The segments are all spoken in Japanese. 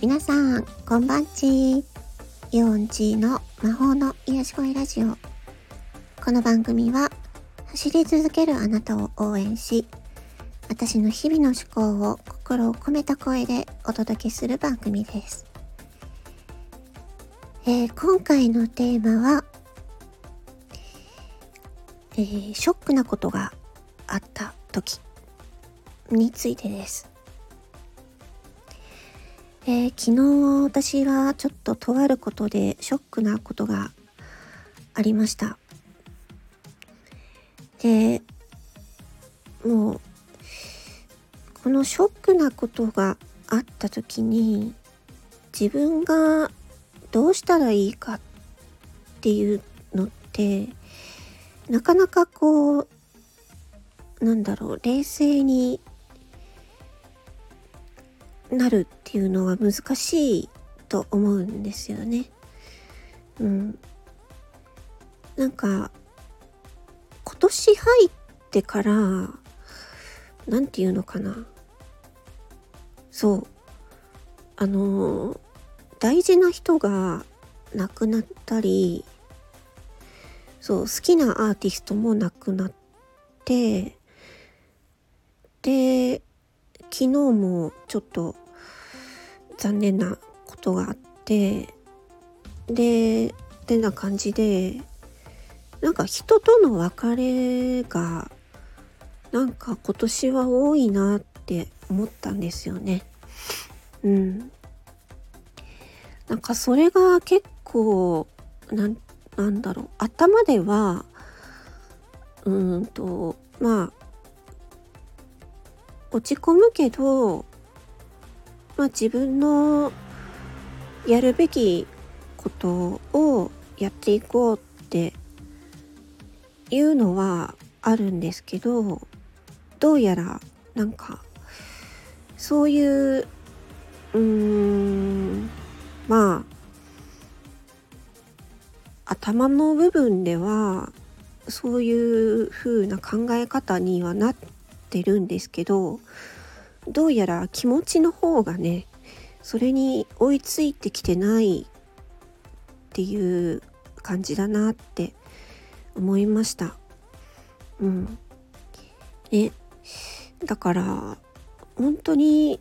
皆さん、こんばんちユオンチーの魔法の癒し声ラジオ。この番組は、走り続けるあなたを応援し、私の日々の思考を心を込めた声でお届けする番組です。えー、今回のテーマは、えー、ショックなことがあった時についてです。えー、昨日私はちょっととあることでショックなことがありました。で、もう、このショックなことがあった時に自分がどうしたらいいかっていうのってなかなかこうなんだろう冷静になるっていうのは難しいと思うんですよね。うん。なんか、今年入ってから、なんていうのかな。そう。あの、大事な人が亡くなったり、そう、好きなアーティストも亡くなって、で、昨日もちょっと残念なことがあってでてな感じでなんか人との別れがなんか今年は多いなって思ったんですよね。うん。なんかそれが結構なんなんだろう頭ではうんとまあ落ち込むけどまあ、自分のやるべきことをやっていこうっていうのはあるんですけどどうやらなんかそういううーんまあ頭の部分ではそういう風な考え方にはなっててるんですけどどうやら気持ちの方がねそれに追いついてきてないっていう感じだなって思いました。うん。ね。だから本当に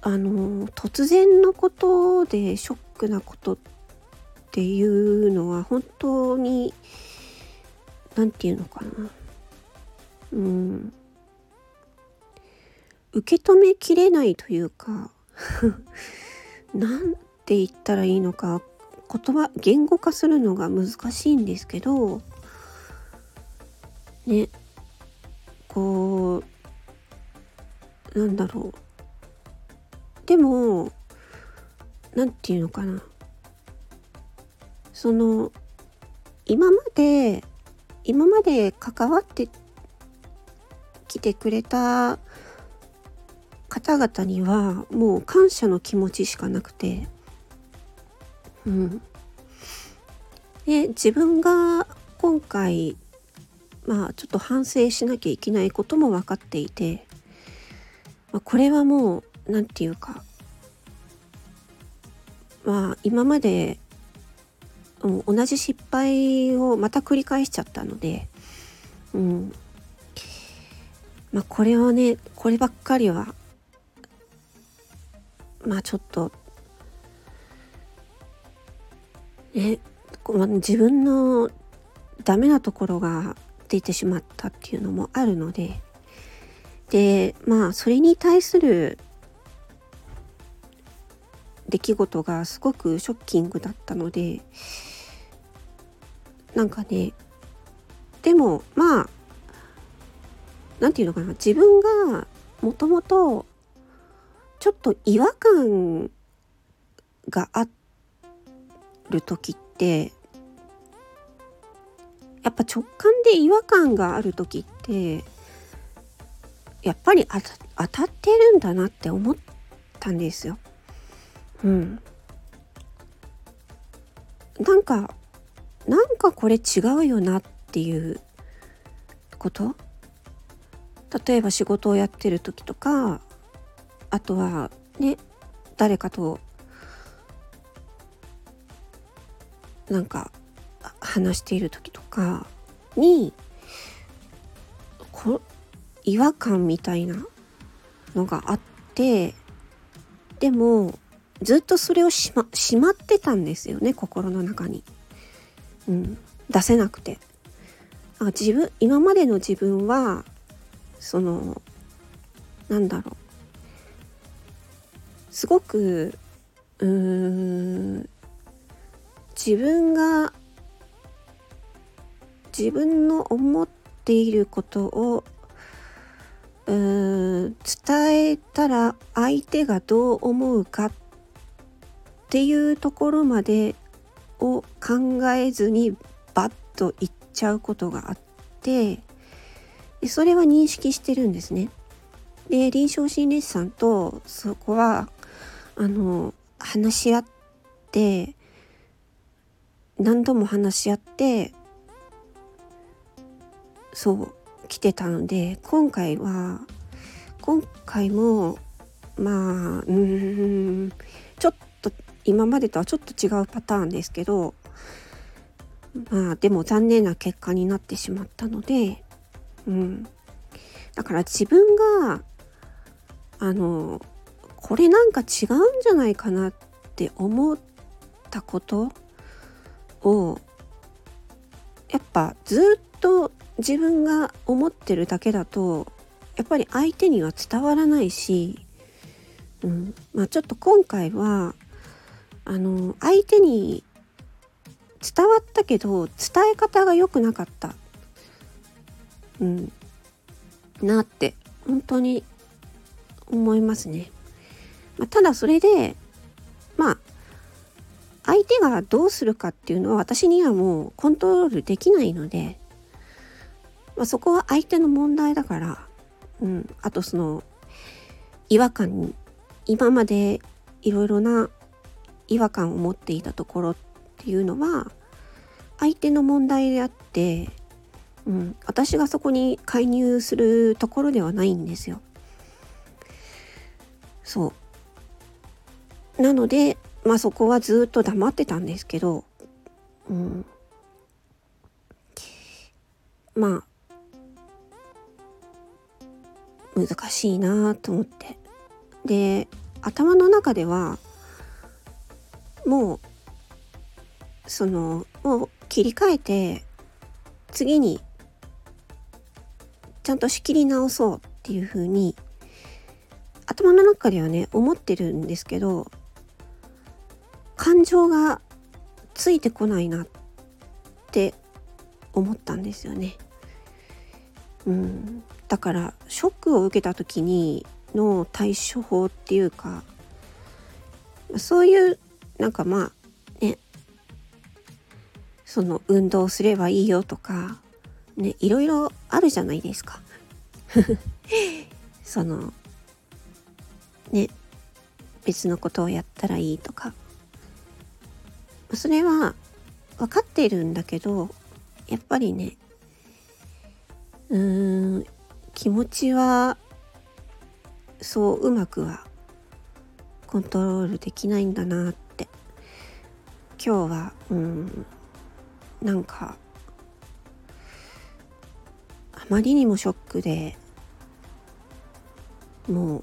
あの突然のことでショックなことっていうのは本当に何て言うのかなうん。受け止めきれないというか なんて言ったらいいのか言葉言語化するのが難しいんですけどねこうなんだろう。でも何て言うのかな。その今まで今まで関わってきてくれた方々にはもう感謝の気持ちしかなくて。うん。で自分が今回まあちょっと反省しなきゃいけないことも分かっていて、まあ、これはもう何て言うかまあ今まで同じ失敗をまた繰り返しちゃったので、うん、まあこれはねこればっかりはまあちょっとね自分のダメなところが出てしまったっていうのもあるのででまあそれに対する出来事がすごくショッキングだったのでなんかねでもまあ何て言うのかな自分がもともとちょっと違和感がある時ってやっぱ直感で違和感がある時ってやっぱり当たってるんだなって思ったんですよ。うん。なんかなんかこれ違うよなっていうこと例えば仕事をやってる時とかあとはね誰かとなんか話している時とかにこ違和感みたいなのがあってでもずっとそれをしましまってたんですよね心の中に。うん、出せなくて。あ自分今までの自分はそのなんだろう。すごくうーん自分が自分の思っていることをうーん伝えたら相手がどう思うかっていうところまでを考えずにバッと言っちゃうことがあってでそれは認識してるんですね。で臨床心理士さんとそこはあの話し合って何度も話し合ってそう来てたので今回は今回もまあうんちょっと今までとはちょっと違うパターンですけどまあでも残念な結果になってしまったのでうん。だから自分があのこれなんか違うんじゃないかなって思ったことをやっぱずっと自分が思ってるだけだとやっぱり相手には伝わらないし、うん。まあ、ちょっと今回はあの相手に伝わったけど伝え方が良くなかった、うん、なって本当に思いますね。まあ、ただそれでまあ相手がどうするかっていうのは私にはもうコントロールできないので、まあ、そこは相手の問題だから、うん、あとその違和感に今までいろいろな違和感を持っていたところっていうのは相手の問題であって、うん、私がそこに介入するところではないんですよ。そう。なのでまあそこはずっと黙ってたんですけど、うん、まあ難しいなと思って。で頭の中ではもうそのもう切り替えて次にちゃんと仕切り直そうっていうふうに頭の中ではね思ってるんですけど感情がついてこないなって思ったんですよね。うん、だからショックを受けた時にの対処法っていうかそういうなんかまあねその運動すればいいよとかねいろいろあるじゃないですか。そのね別のことをやったらいいとか。それは分かっているんだけどやっぱりねうーん気持ちはそううまくはコントロールできないんだなって。今日はうんなんかあまりにもショックでも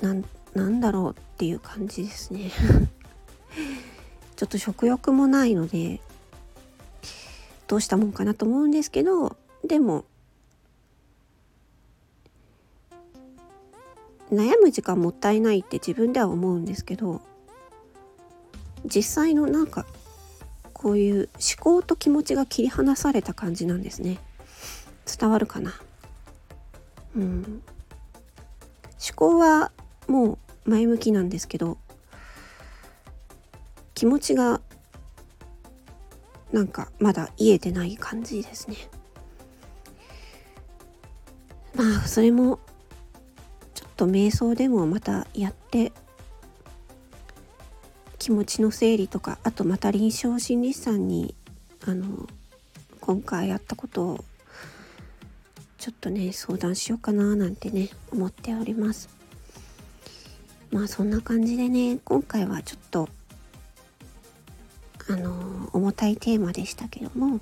うなんなんだろうっていう感じですね。ちょっと食欲もないのでどうしたもんかなと思うんですけどでも悩む時間もったいないって自分では思うんですけど実際のなんかこういう思考と気持ちが切り離された感じなんですね。伝わるかな。うん。思考はもう前向きなんですけど気持ちがなんかまだ癒えてない感じですね。まあそれもちょっと瞑想でもまたやって気持ちの整理とかあとまた臨床心理士さんにあの今回やったことをちょっとね相談しようかななんてね思っております。まあそんな感じでね今回はちょっとあの重たいテーマでしたけども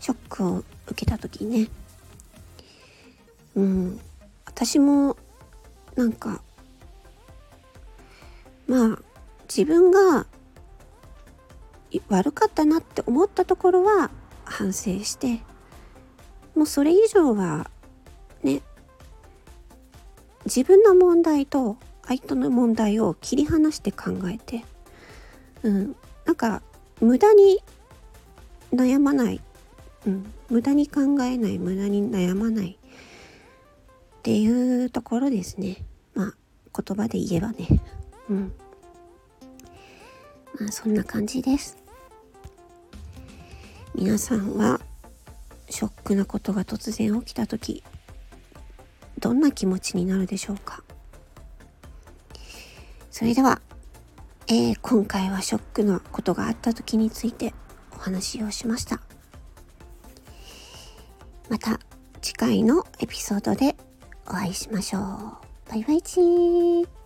ショックを受けた時にねうん私もなんかまあ自分が悪かったなって思ったところは反省してもうそれ以上はね自分の問題と相手の問題を切り離して考えて、うん、なんか無駄に悩まない、うん、無駄に考えない無駄に悩まないっていうところですね。まあ言葉で言えばね。うん。まあそんな感じです。皆さんはショックなことが突然起きた時どんな気持ちになるでしょうか？それでは、えー、今回はショックなことがあった時についてお話をしました。また次回のエピソードでお会いしましょう。バイバイチー。